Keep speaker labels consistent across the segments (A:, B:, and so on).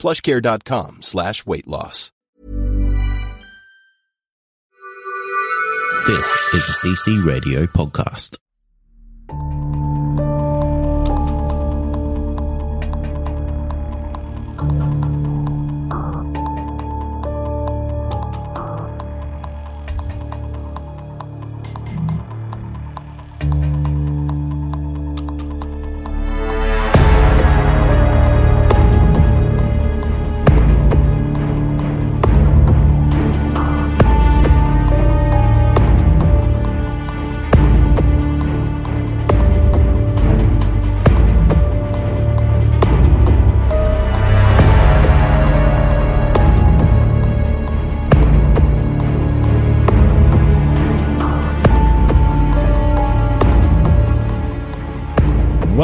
A: plushcare.com slash weight loss.
B: This is a CC Radio podcast.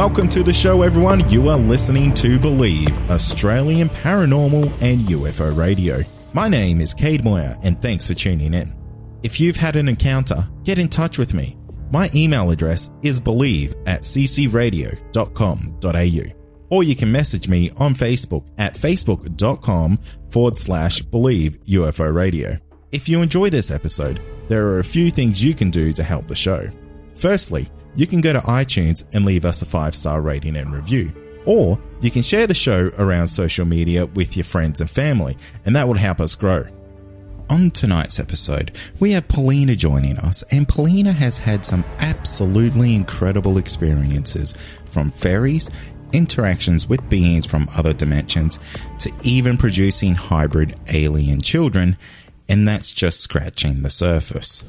B: Welcome to the show, everyone. You are listening to Believe, Australian Paranormal and UFO Radio. My name is Cade Moyer, and thanks for tuning in. If you've had an encounter, get in touch with me. My email address is believe at ccradio.com.au. Or you can message me on Facebook at facebook.com forward slash believe UFO radio. If you enjoy this episode, there are a few things you can do to help the show. Firstly, you can go to iTunes and leave us a five star rating and review. Or you can share the show around social media with your friends and family, and that will help us grow. On tonight's episode, we have Paulina joining us, and Paulina has had some absolutely incredible experiences from fairies, interactions with beings from other dimensions, to even producing hybrid alien children, and that's just scratching the surface.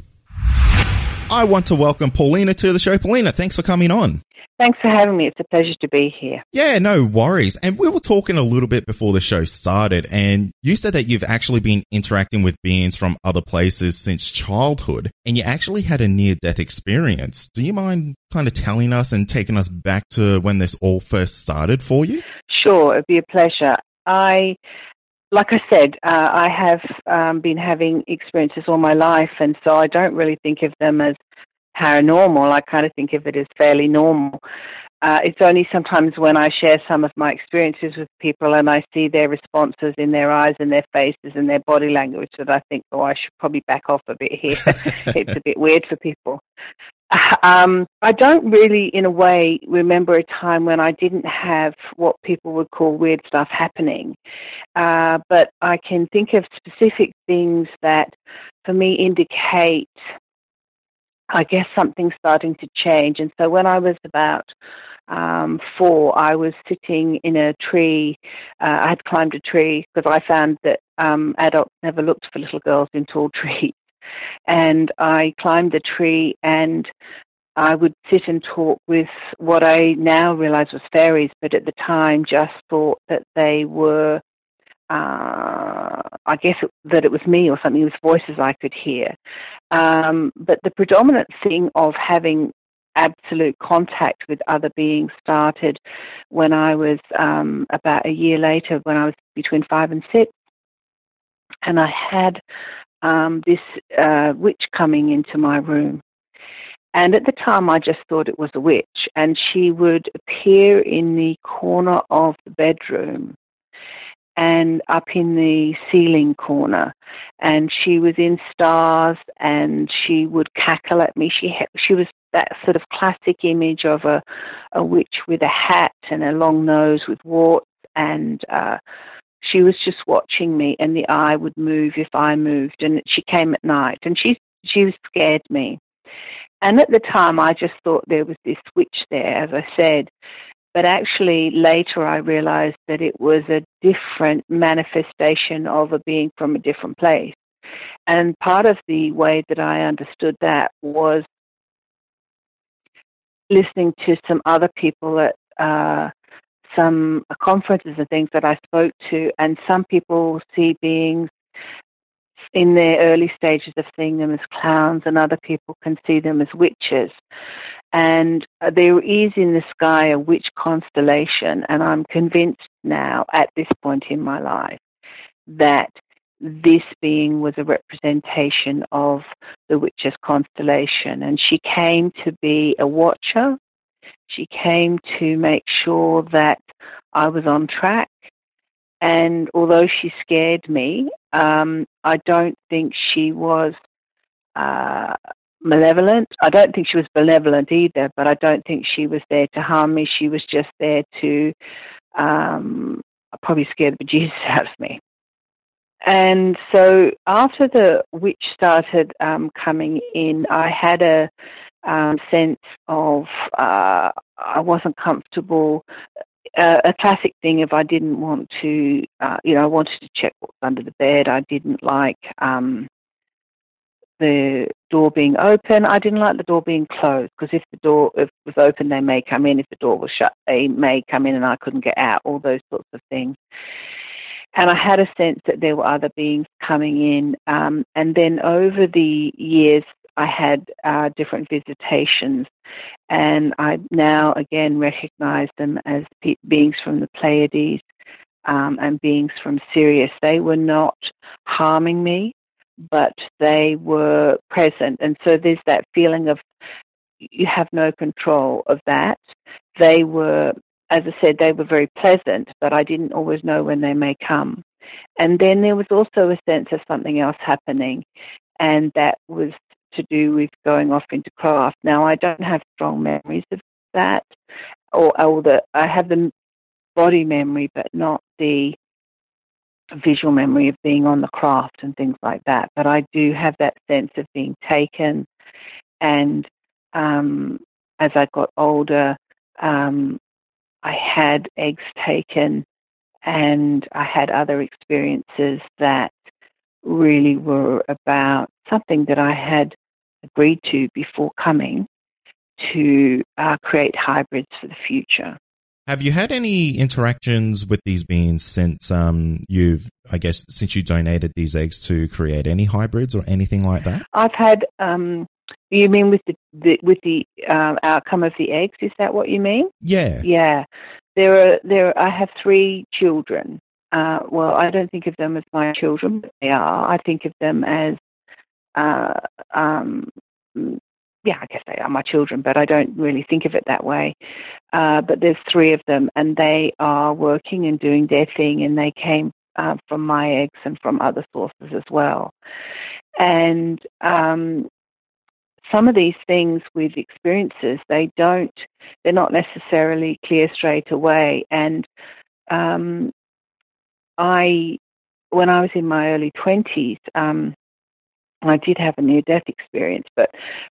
B: I want to welcome Paulina to the show. Paulina, thanks for coming on.
C: Thanks for having me. It's a pleasure to be here.
B: Yeah, no worries. And we were talking a little bit before the show started, and you said that you've actually been interacting with beings from other places since childhood, and you actually had a near death experience. Do you mind kind of telling us and taking us back to when this all first started for you?
C: Sure, it'd be a pleasure. I like I said, uh, I have um, been having experiences all my life, and so I don't really think of them as paranormal. I kind of think of it as fairly normal. Uh, it's only sometimes when I share some of my experiences with people and I see their responses in their eyes and their faces and their body language that I think, oh, I should probably back off a bit here. it's a bit weird for people. Um, I don't really, in a way, remember a time when I didn't have what people would call weird stuff happening. Uh, but I can think of specific things that, for me, indicate, I guess, something starting to change. And so when I was about um, four, I was sitting in a tree. Uh, I had climbed a tree because I found that um, adults never looked for little girls in tall trees and I climbed the tree and I would sit and talk with what I now realize was fairies, but at the time just thought that they were, uh, I guess that it was me or something, it was voices I could hear. Um, but the predominant thing of having absolute contact with other beings started when I was um, about a year later, when I was between five and six. And I had um, this uh, witch coming into my room. And at the time, I just thought it was a witch. And she would appear in the corner of the bedroom and up in the ceiling corner. And she was in stars and she would cackle at me. She, she was that sort of classic image of a, a witch with a hat and a long nose with warts and uh, she was just watching me and the eye would move if I moved and she came at night and she she scared me. And at the time I just thought there was this witch there, as I said. But actually later I realized that it was a different manifestation of a being from a different place. And part of the way that I understood that was listening to some other people at uh, some conferences and things that I spoke to, and some people see beings in their early stages of seeing them as clowns, and other people can see them as witches. And uh, there is in the sky a witch constellation, and I'm convinced now at this point in my life that this being was a representation of the witch's constellation. And she came to be a watcher. She came to make sure that I was on track. And although she scared me, um, I don't think she was uh, malevolent. I don't think she was benevolent either, but I don't think she was there to harm me. She was just there to um, probably scare the bejesus out of me. And so after the witch started um, coming in, I had a um, sense of uh, I wasn't comfortable. A classic thing if I didn't want to, uh, you know, I wanted to check what's under the bed. I didn't like um, the door being open. I didn't like the door being closed because if the door if was open, they may come in. If the door was shut, they may come in, and I couldn't get out. All those sorts of things. And I had a sense that there were other beings coming in. Um, and then over the years, I had uh, different visitations, and I now again recognize them as pe- beings from the Pleiades um, and beings from Sirius. They were not harming me, but they were present. And so there's that feeling of you have no control of that. They were as I said, they were very pleasant, but I didn't always know when they may come. And then there was also a sense of something else happening, and that was to do with going off into craft. Now, I don't have strong memories of that, or, or the, I have the body memory, but not the visual memory of being on the craft and things like that. But I do have that sense of being taken, and um, as I got older, um, I had eggs taken and I had other experiences that really were about something that I had agreed to before coming to uh, create hybrids for the future.
B: Have you had any interactions with these beings since um, you've, I guess, since you donated these eggs to create any hybrids or anything like that?
C: I've had um, you mean with the, the with the uh, outcome of the eggs? Is that what you mean?
B: Yeah.
C: Yeah. There are there. I have three children. Uh, well, I don't think of them as my children, but they are. I think of them as, uh, um, yeah, I guess they are my children, but I don't really think of it that way. Uh, but there's three of them, and they are working and doing their thing, and they came uh, from my eggs and from other sources as well. And um, some of these things with experiences, they don't, they're not necessarily clear straight away. And um, I, when I was in my early 20s, um, I did have a near death experience, but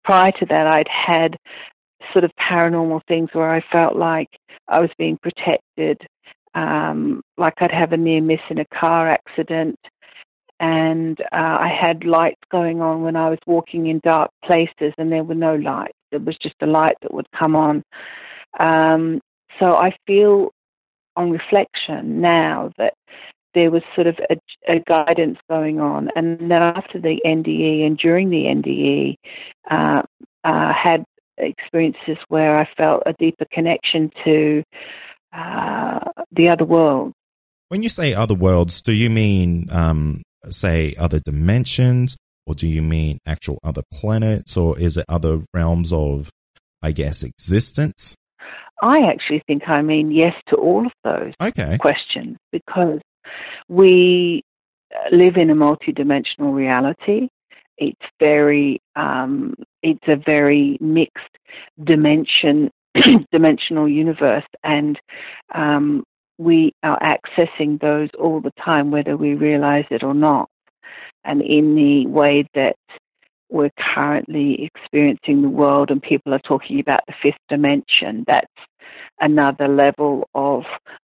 C: prior to that, I'd had sort of paranormal things where I felt like I was being protected, um, like I'd have a near miss in a car accident, and uh, I had lights going on when I was walking in dark places, and there were no lights. It was just a light that would come on. Um, so I feel, on reflection now, that there was sort of a, a, guidance going on, and then after the NDE and during the NDE, uh, uh, had experiences where I felt a deeper connection to uh, the other world.
B: When you say other worlds, do you mean um, say other dimensions, or do you mean actual other planets, or is it other realms of, I guess, existence?
C: I actually think I mean yes to all of those
B: okay.
C: questions because we live in a multidimensional reality. It's very, um, it's a very mixed dimension, dimensional universe, and um, we are accessing those all the time, whether we realize it or not. And in the way that we're currently experiencing the world, and people are talking about the fifth dimension, that's another level of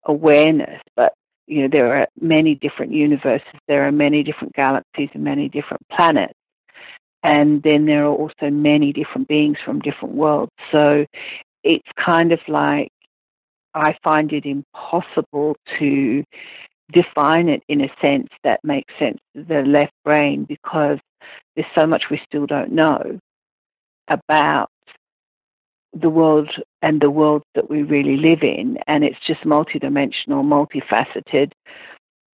C: awareness. But you know, there are many different universes, there are many different galaxies, and many different planets. And then there are also many different beings from different worlds. So it's kind of like I find it impossible to define it in a sense that makes sense to the left brain because there's so much we still don't know about the world and the world that we really live in, and it's just multidimensional, multifaceted,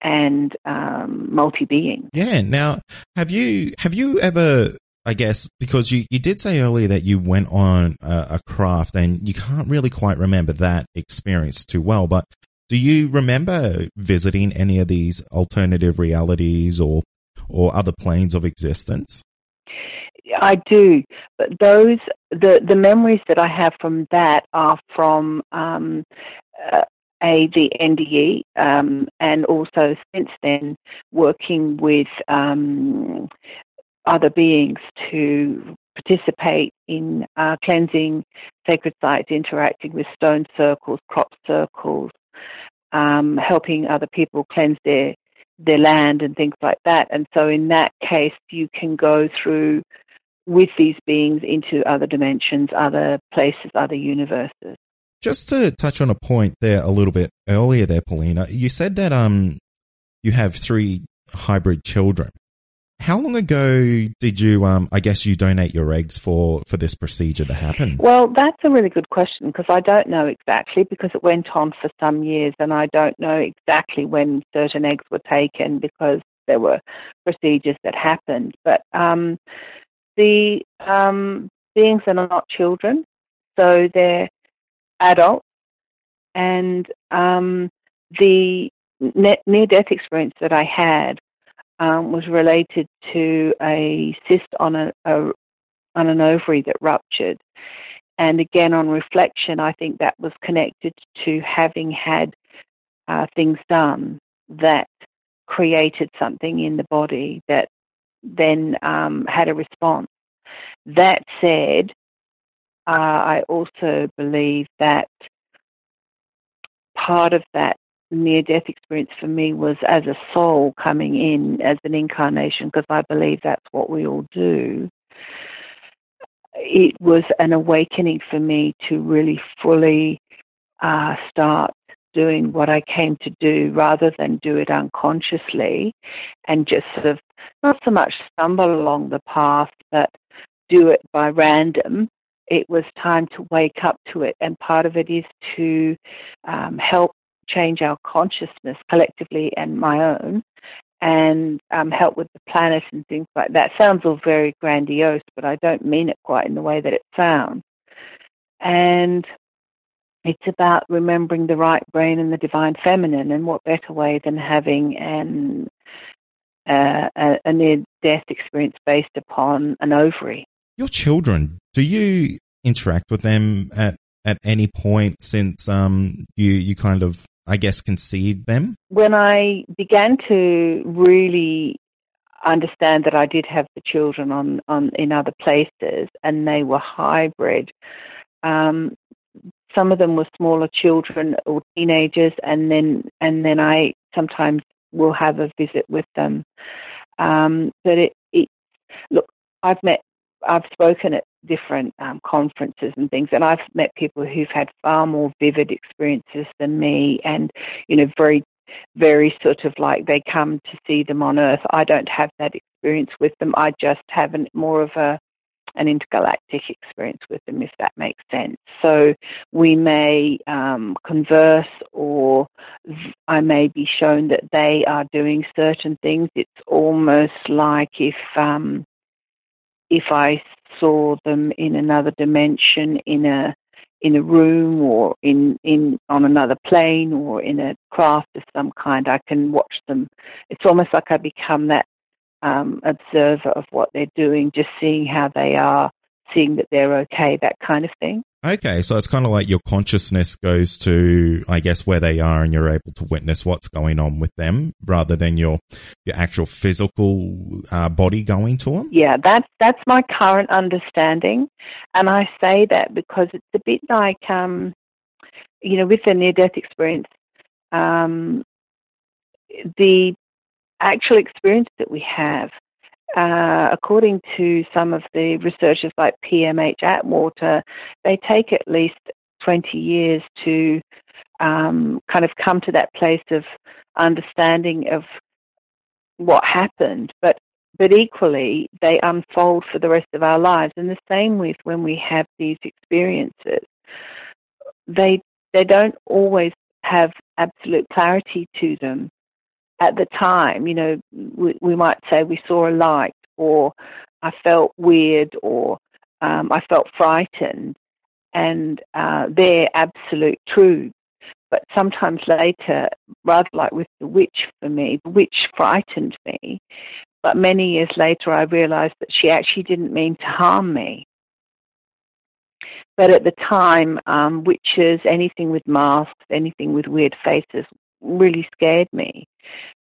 C: and um, multi-being.
B: Yeah. Now, have you have you ever? I guess because you, you did say earlier that you went on a, a craft and you can't really quite remember that experience too well, but do you remember visiting any of these alternative realities or or other planes of existence?
C: I do, but those the the memories that I have from that are from um, uh, a the NDE, um, and also since then working with um, other beings to participate in uh, cleansing sacred sites, interacting with stone circles, crop circles, um, helping other people cleanse their their land and things like that. And so, in that case, you can go through with these beings into other dimensions, other places, other universes.
B: Just to touch on a point there a little bit earlier, there, Paulina, you said that um you have three hybrid children. How long ago did you, um, I guess, you donate your eggs for for this procedure to happen?
C: Well, that's a really good question because I don't know exactly because it went on for some years, and I don't know exactly when certain eggs were taken because there were procedures that happened. But um, the um, beings that are not children, so they're adults, and um, the near death experience that I had um, was related to a cyst on a, a on an ovary that ruptured. And again, on reflection, I think that was connected to having had uh, things done that created something in the body that then um, had a response. That said, uh, I also believe that part of that near death experience for me was as a soul coming in as an incarnation, because I believe that's what we all do. It was an awakening for me to really fully uh, start doing what I came to do rather than do it unconsciously and just sort of not so much stumble along the path, but do it by random. It was time to wake up to it, and part of it is to um, help change our consciousness collectively and my own, and um, help with the planet and things like that. Sounds all very grandiose, but I don't mean it quite in the way that it sounds. And it's about remembering the right brain and the divine feminine, and what better way than having an uh, a, a near death experience based upon an ovary.
B: Your children, do you interact with them at at any point since um you you kind of I guess conceived them?
C: When I began to really understand that I did have the children on, on in other places and they were hybrid. Um, some of them were smaller children or teenagers, and then and then I sometimes will have a visit with them. Um, but it, it, look, I've met, I've spoken at different um, conferences and things, and I've met people who've had far more vivid experiences than me, and you know, very, very sort of like they come to see them on Earth. I don't have that experience with them. I just have an, more of a an intergalactic experience with them, if that makes sense. So we may um, converse, or I may be shown that they are doing certain things. It's almost like if um, if I saw them in another dimension, in a in a room or in, in on another plane or in a craft of some kind, I can watch them. It's almost like I become that um, observer of what they're doing, just seeing how they are, seeing that they're okay, that kind of thing.
B: Okay, so it's kind of like your consciousness goes to, I guess, where they are, and you're able to witness what's going on with them, rather than your your actual physical uh, body going to them.
C: Yeah, that's that's my current understanding, and I say that because it's a bit like, um, you know, with the near death experience, um, the actual experience that we have, uh, according to some of the researchers like PMH Atwater, they take at least 20 years to um, kind of come to that place of understanding of what happened, but but equally they unfold for the rest of our lives. And the same with when we have these experiences, they they don't always have absolute clarity to them at the time. You know, we, we might say we saw a light, or I felt weird, or um, I felt frightened, and uh, they're absolute truths. But sometimes later, rather like with the witch for me, the witch frightened me. But many years later, I realized that she actually didn't mean to harm me. But at the time, um, witches, anything with masks, anything with weird faces, really scared me.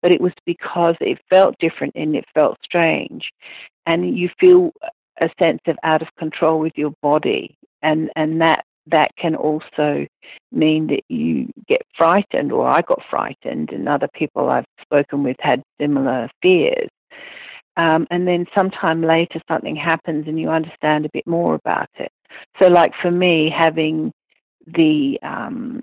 C: But it was because it felt different and it felt strange. And you feel a sense of out of control with your body. And, and that that can also mean that you get frightened, or I got frightened, and other people I've spoken with had similar fears. Um, and then sometime later, something happens and you understand a bit more about it. So, like for me, having the um,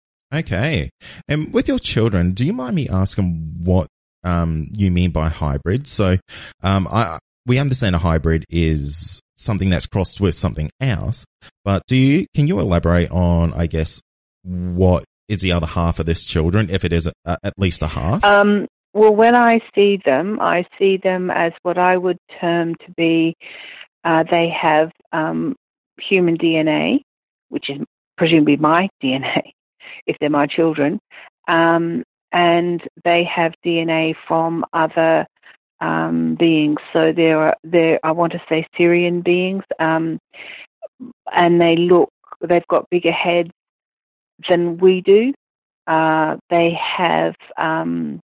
B: Okay, and with your children, do you mind me asking what um, you mean by hybrid? So, um, I we understand a hybrid is something that's crossed with something else, but do you can you elaborate on, I guess, what is the other half of this children, if it is a, at least a half?
C: Um, well, when I see them, I see them as what I would term to be uh, they have um, human DNA, which is presumably my DNA, if they're my children, um, and they have DNA from other um, beings. So they're, they're, I want to say, Sirian beings, um, and they look, they've got bigger heads than we do. Uh, they have um,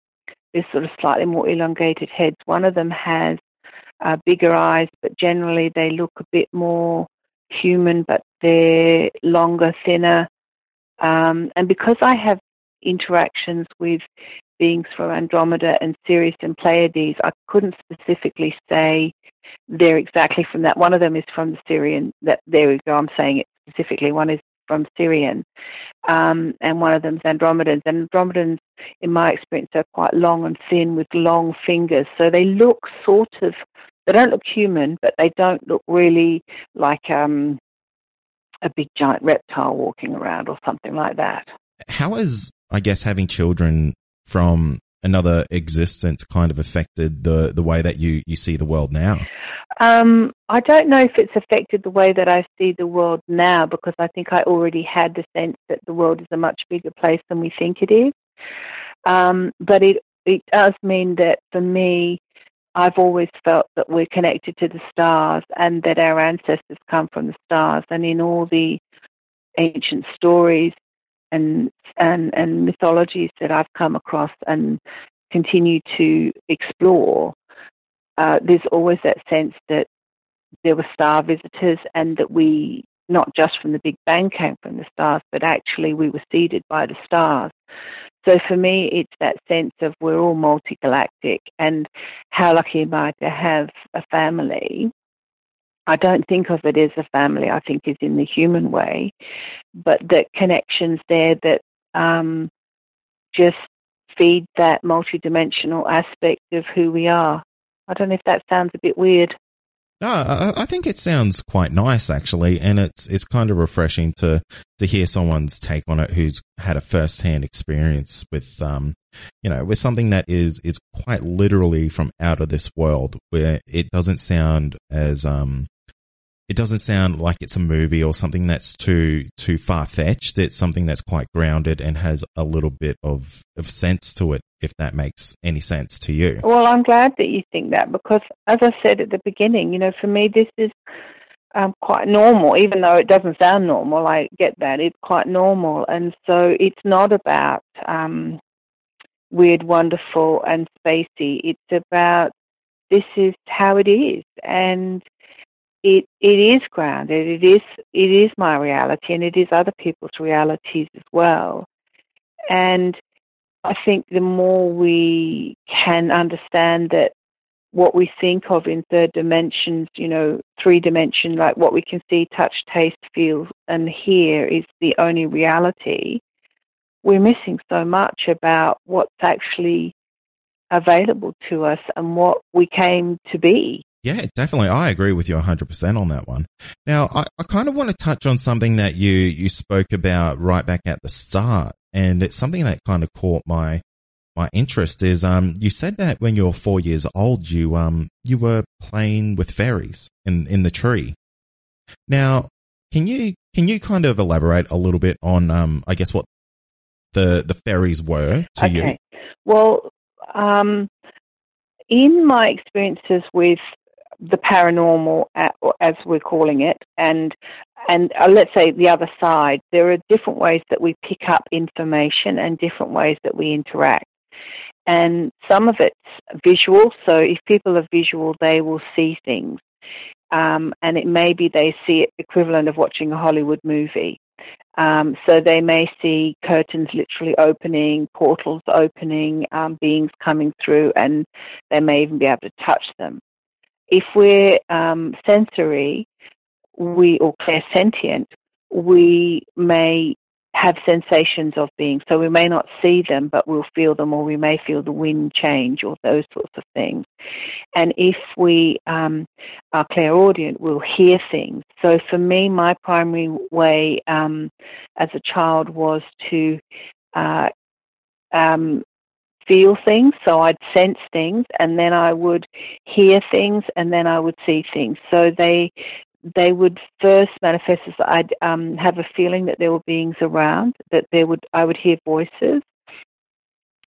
C: this sort of slightly more elongated heads. One of them has uh, bigger eyes, but generally they look a bit more human, but they're longer, thinner. Um, and because I have interactions with beings from Andromeda and Sirius and Pleiades, I couldn't specifically say they're exactly from that. One of them is from the Sirian. That there we go. I'm saying it specifically. One is from Sirian, um, and one of them's Andromedans. And Andromedans, in my experience, are quite long and thin with long fingers, so they look sort of. They don't look human, but they don't look really like um, a big giant reptile walking around or something like that.
B: How is, I guess, having children from another existence kind of affected the the way that you you see the world now?
C: Um, I don't know if it's affected the way that I see the world now because I think I already had the sense that the world is a much bigger place than we think it is. Um, but it it does mean that for me, I've always felt that we're connected to the stars and that our ancestors come from the stars. And in all the ancient stories and and and mythologies that I've come across and continue to explore, uh, there's always that sense that there were star visitors and that we, not just from the Big Bang, came from the stars, but actually we were seeded by the stars. So for me, it's that sense of we're all multi-galactic and how lucky am I to have a family. I don't think of it as a family, I think is in the human way, but the connections there that um, just feed that multidimensional aspect of who we are. I don't know if that sounds a bit weird.
B: No, I, I think it sounds quite nice actually, and it's it's kind of refreshing to to hear someone's take on it who's had a first hand experience with um you know with something that is is quite literally from out of this world, where it doesn't sound as um it doesn't sound like it's a movie or something that's too too far fetched. It's something that's quite grounded and has a little bit of of sense to it. If that makes any sense to you.
C: Well, I'm glad that you think that because, as I said at the beginning, you know, for me this is um, quite normal, even though it doesn't sound normal. I get that it's quite normal, and so it's not about um, weird, wonderful, and spacey. It's about this is how it is, and it it is grounded. It is it is my reality, and it is other people's realities as well. And I think the more we can understand that what we think of in third dimensions, you know, three dimension, like what we can see, touch, taste, feel, and hear is the only reality, we're missing so much about what's actually available to us and what we came to be.
B: Yeah, definitely. I agree with you 100% on that one. Now, I, I kind of want to touch on something that you, you spoke about right back at the start. And it's something that kind of caught my, my interest is, um, you said that when you were four years old, you, um, you were playing with fairies in, in the tree. Now, can you, can you kind of elaborate a little bit on, um, I guess what the, the fairies were to okay.
C: you? Well, um, in my experiences with the paranormal, as we're calling it, and and uh, let's say the other side, there are different ways that we pick up information and different ways that we interact. And some of it's visual, so if people are visual, they will see things. Um, and it may be they see it equivalent of watching a Hollywood movie. Um, so they may see curtains literally opening, portals opening, um, beings coming through, and they may even be able to touch them. If we're um, sensory, we or clairsentient, we may have sensations of being. So we may not see them, but we'll feel them, or we may feel the wind change, or those sorts of things. And if we um, are clairaudient, we'll hear things. So for me, my primary way um, as a child was to uh, um, feel things. So I'd sense things, and then I would hear things, and then I would see things. So they they would first manifest as I'd um, have a feeling that there were beings around, that there would I would hear voices.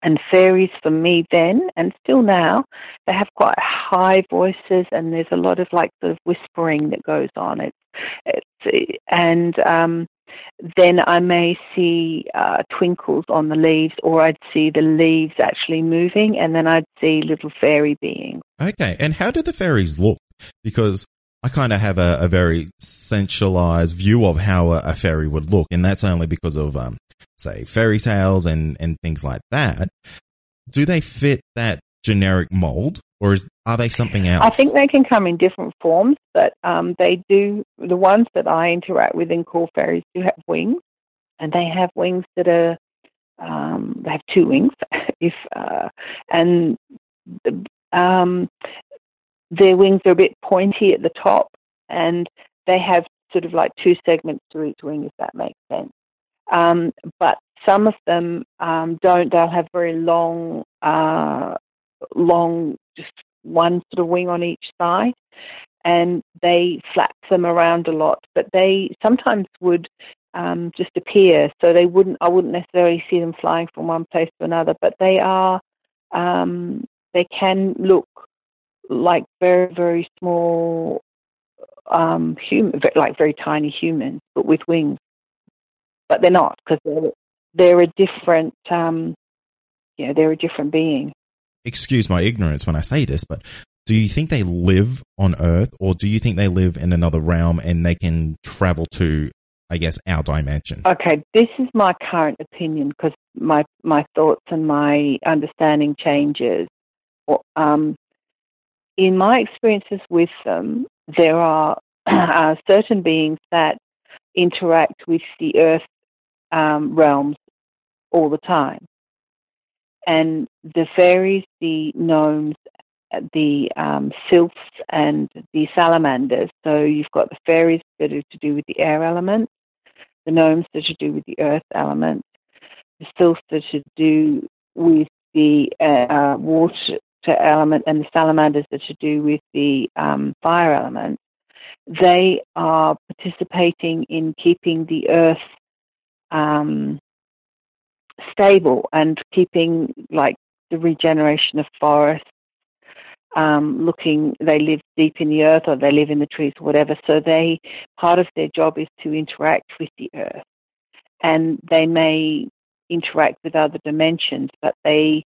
C: And fairies for me then and still now, they have quite high voices and there's a lot of like sort of whispering that goes on. It's, it's and um, then I may see uh, twinkles on the leaves, or I'd see the leaves actually moving, and then I'd see little fairy beings.
B: Okay, and how do the fairies look? Because I kind of have a, a, very centralized view of how a, a, fairy would look, and that's only because of, um, say, fairy tales and, and things like that. Do they fit that generic mold, or is, are they something else?
C: I think they can come in different forms, but um, they do. The ones that I interact with in call fairies do have wings, and they have wings that are um, they have two wings, if uh, and um, their wings are a bit pointy at the top, and they have sort of like two segments to each wing, if that makes sense. Um, but some of them um, don't. They'll have very long, uh, long, just one sort of wing on each side, and they flap them around a lot. But they sometimes would um, just appear, so they wouldn't. I wouldn't necessarily see them flying from one place to another, but they are. Um, they can look like very very small um, human, like very tiny humans, but with wings. But they're not because they're they're a different, um, you know, they're a different being.
B: Excuse my ignorance when I say this, but do you think they live on Earth, or do you think they live in another realm and they can travel to, I guess, our dimension?
C: Okay, this is my current opinion because my my thoughts and my understanding changes. Um, in my experiences with them, there are uh, certain beings that interact with the earth um, realms all the time. And the fairies, the gnomes, the um, sylphs, and the salamanders. So you've got the fairies that are to do with the air element, the gnomes that are to do with the earth element, the sylphs that are to do with the uh, water element and the salamanders that are to do with the um, fire element. they are participating in keeping the earth um, stable and keeping like the regeneration of forests. Um, looking, they live deep in the earth or they live in the trees or whatever. So they, part of their job is to interact with the earth. And they may interact with other dimensions, but they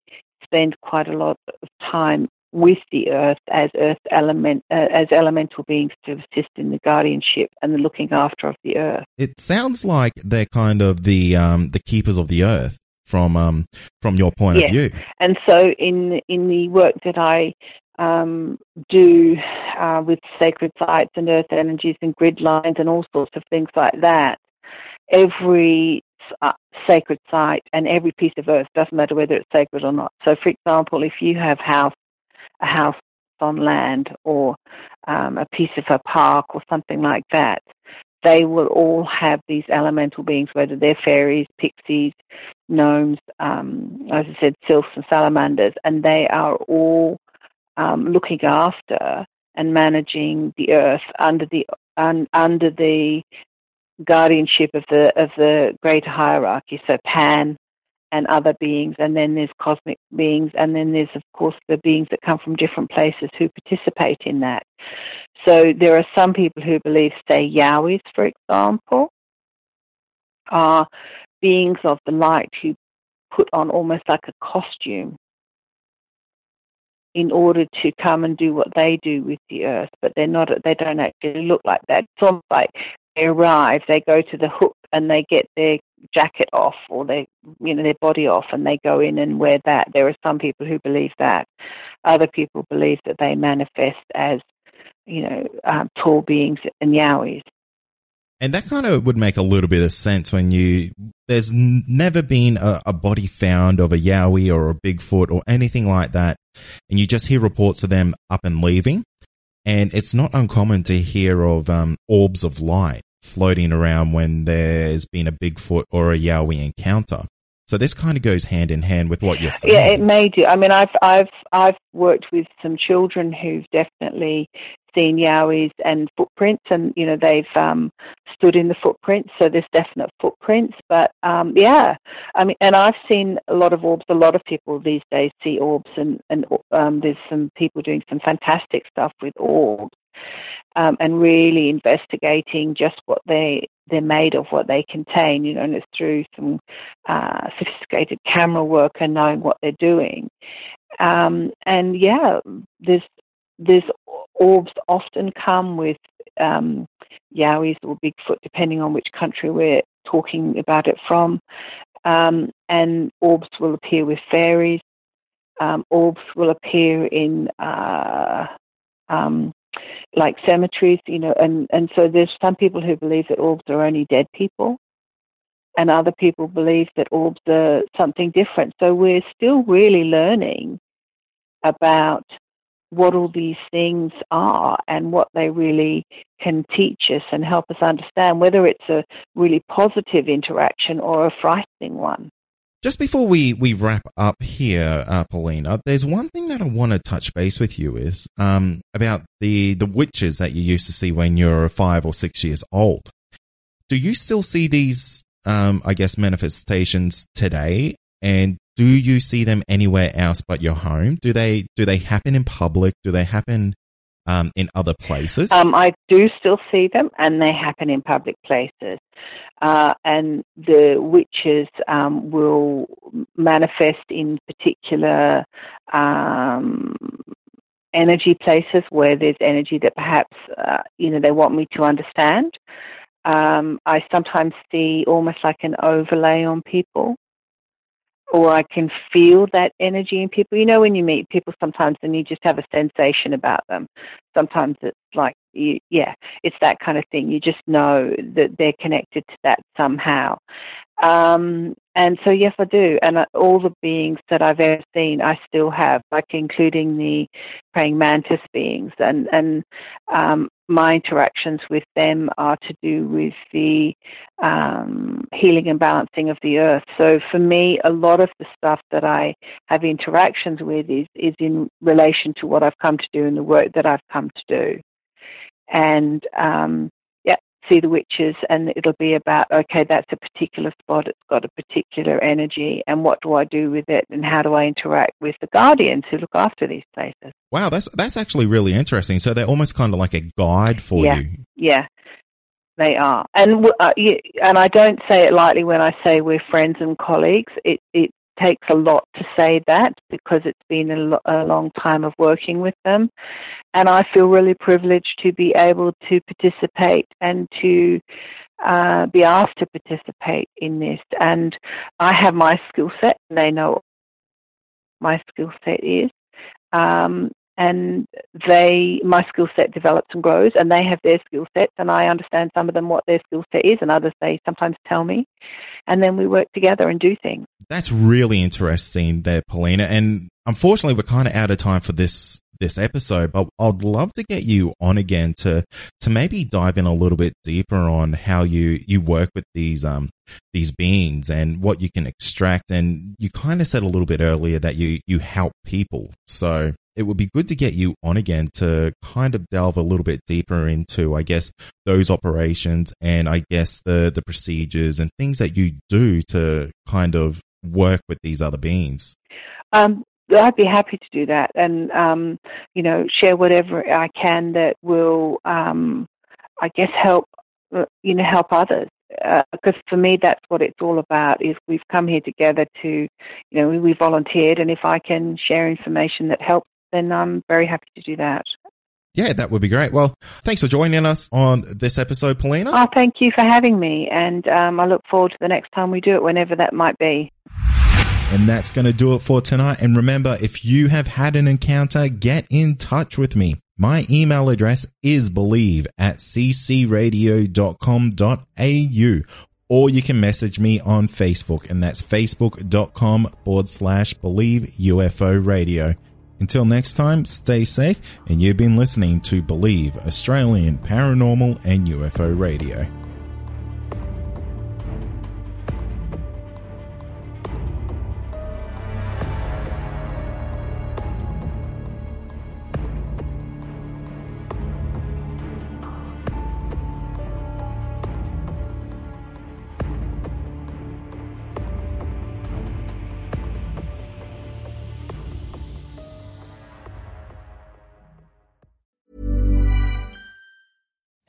C: spend quite a lot of time with the earth as earth element uh, as elemental beings to assist in the guardianship and the looking after of the earth.
B: It sounds like they're kind of the um, the keepers of the earth from um, from your point
C: yes.
B: of view.
C: And so in in the work that I um, do uh, with sacred sites and earth energies and grid lines and all sorts of things like that, every sacred site and every piece of earth doesn't matter whether it's sacred or not. So, for example, if you have house a house on land or um, a piece of a park or something like that, they will all have these elemental beings, whether they're fairies, pixies, gnomes, um, as I said, sylphs and salamanders, and they are all um, looking after and managing the earth under the un, under the guardianship of the of the greater hierarchy. So Pan and other beings, and then there's cosmic beings, and then there's of course the beings that come from different places who participate in that. So there are some people who believe, say, Yowies, for example, are beings of the light who put on almost like a costume in order to come and do what they do with the earth, but they're not. They don't actually look like that. It's almost like they arrive, they go to the hook, and they get their jacket off or their you know their body off, and they go in and wear that. There are some people who believe that. Other people believe that they manifest as you know um, tall beings and yowies.
B: And that kind of would make a little bit of sense when you, there's never been a, a, body found of a Yowie or a Bigfoot or anything like that. And you just hear reports of them up and leaving. And it's not uncommon to hear of um, orbs of light floating around when there's been a Bigfoot or a Yowie encounter. So this kind of goes hand in hand with what you're saying.
C: Yeah, it may do. I mean, I've I've I've worked with some children who've definitely seen yowies and footprints, and you know they've um, stood in the footprints, so there's definite footprints. But um, yeah, I mean, and I've seen a lot of orbs. A lot of people these days see orbs, and and um, there's some people doing some fantastic stuff with orbs. Um, and really investigating just what they they're made of, what they contain, you know, and it's through some uh, sophisticated camera work and knowing what they're doing. Um, and yeah, there's there's orbs often come with um, Yowies or Bigfoot, depending on which country we're talking about it from. Um, and orbs will appear with fairies. Um, orbs will appear in uh, um, like cemeteries, you know, and, and so there's some people who believe that orbs are only dead people, and other people believe that orbs are something different. So we're still really learning about what all these things are and what they really can teach us and help us understand, whether it's a really positive interaction or a frightening one.
B: Just before we, we wrap up here, uh, Paulina, there's one thing that I want to touch base with you is um, about the, the witches that you used to see when you're five or six years old. Do you still see these, um, I guess, manifestations today? And do you see them anywhere else but your home? Do they do they happen in public? Do they happen um, in other places?
C: Um, I do still see them, and they happen in public places. Uh, and the witches um, will manifest in particular um, energy places where there's energy that perhaps uh, you know they want me to understand. Um, I sometimes see almost like an overlay on people or I can feel that energy in people. You know, when you meet people sometimes and you just have a sensation about them. Sometimes it's like, you, yeah, it's that kind of thing. You just know that they're connected to that somehow. Um, and so, yes, I do. And uh, all the beings that I've ever seen, I still have, like including the praying mantis beings. And, and um, my interactions with them are to do with the um, healing and balancing of the earth. So for me, a lot of the stuff that I have interactions with is, is in relation to what I've come to do and the work that I've come to do. And um, yeah, see the witches, and it'll be about okay, that's a particular spot. It's got a particular energy, and what do I do with it, and how do I interact with the guardians who look after these places?
B: Wow, that's that's actually really interesting. So they're almost kind of like a guide for
C: yeah,
B: you.
C: Yeah, they are, and uh, and I don't say it lightly when I say we're friends and colleagues. It it takes a lot to say that because it's been a, lo- a long time of working with them, and I feel really privileged to be able to participate and to uh, be asked to participate in this. And I have my skill set, and they know my skill set is. Um, and they my skill set develops and grows and they have their skill sets and I understand some of them what their skill set is and others they sometimes tell me and then we work together and do things.
B: That's really interesting there, Paulina. And unfortunately we're kind of out of time for this this episode, but I'd love to get you on again to to maybe dive in a little bit deeper on how you you work with these um these beings and what you can extract. And you kind of said a little bit earlier that you you help people, so it would be good to get you on again to kind of delve a little bit deeper into, I guess, those operations and I guess the the procedures and things that you do to kind of work with these other beings.
C: Um, I'd be happy to do that, and um, you know, share whatever I can that will, um, I guess, help uh, you know, help others. Because uh, for me, that's what it's all about. Is we've come here together to, you know, we volunteered, and if I can share information that helps, then I'm very happy to do that.
B: Yeah, that would be great. Well, thanks for joining us on this episode, Paulina.
C: Oh, thank you for having me, and um, I look forward to the next time we do it, whenever that might be.
B: And that's going to do it for tonight. And remember, if you have had an encounter, get in touch with me. My email address is believe at ccradio.com.au or you can message me on Facebook and that's facebook.com forward slash believe UFO radio. Until next time, stay safe and you've been listening to Believe Australian Paranormal and UFO Radio.